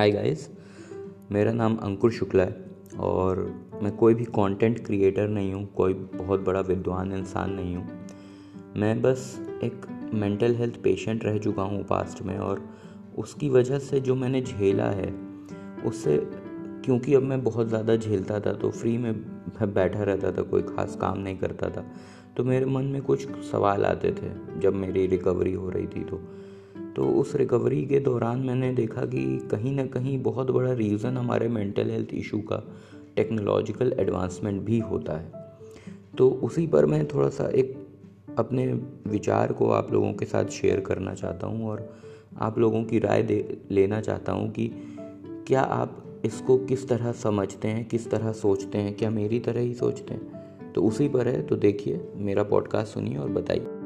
Hi guys मेरा नाम अंकुर शुक्ला है और मैं कोई भी कंटेंट क्रिएटर नहीं हूँ, कोई बहुत बड़ा विद्वान इंसान नहीं हूँ। मैं बस एक मेंटल हेल्थ पेशेंट रह चुका हूँ पास्ट में और उसकी वजह से जो मैंने झेला है उससे क्योंकि अब मैं बहुत ज़्यादा झेलता था तो फ्री में बैठा रहता था, कोई ख़ास काम नहीं करता था। तो मेरे मन में कुछ सवाल आते थे जब मेरी रिकवरी हो रही थी तो। तो उस रिकवरी के दौरान मैंने देखा कि कहीं ना कहीं बहुत बड़ा रीज़न हमारे मेंटल हेल्थ इशू का टेक्नोलॉजिकल एडवांसमेंट भी होता है। तो उसी पर मैं थोड़ा सा एक अपने विचार को आप लोगों के साथ शेयर करना चाहता हूँ और आप लोगों की राय दे, लेना चाहता हूँ कि क्या आप इसको किस तरह समझते हैं, किस तरह सोचते हैं, क्या मेरी तरह ही सोचते हैं? तो उसी पर है तो देखिए, मेरा पॉडकास्ट सुनिए और बताइए।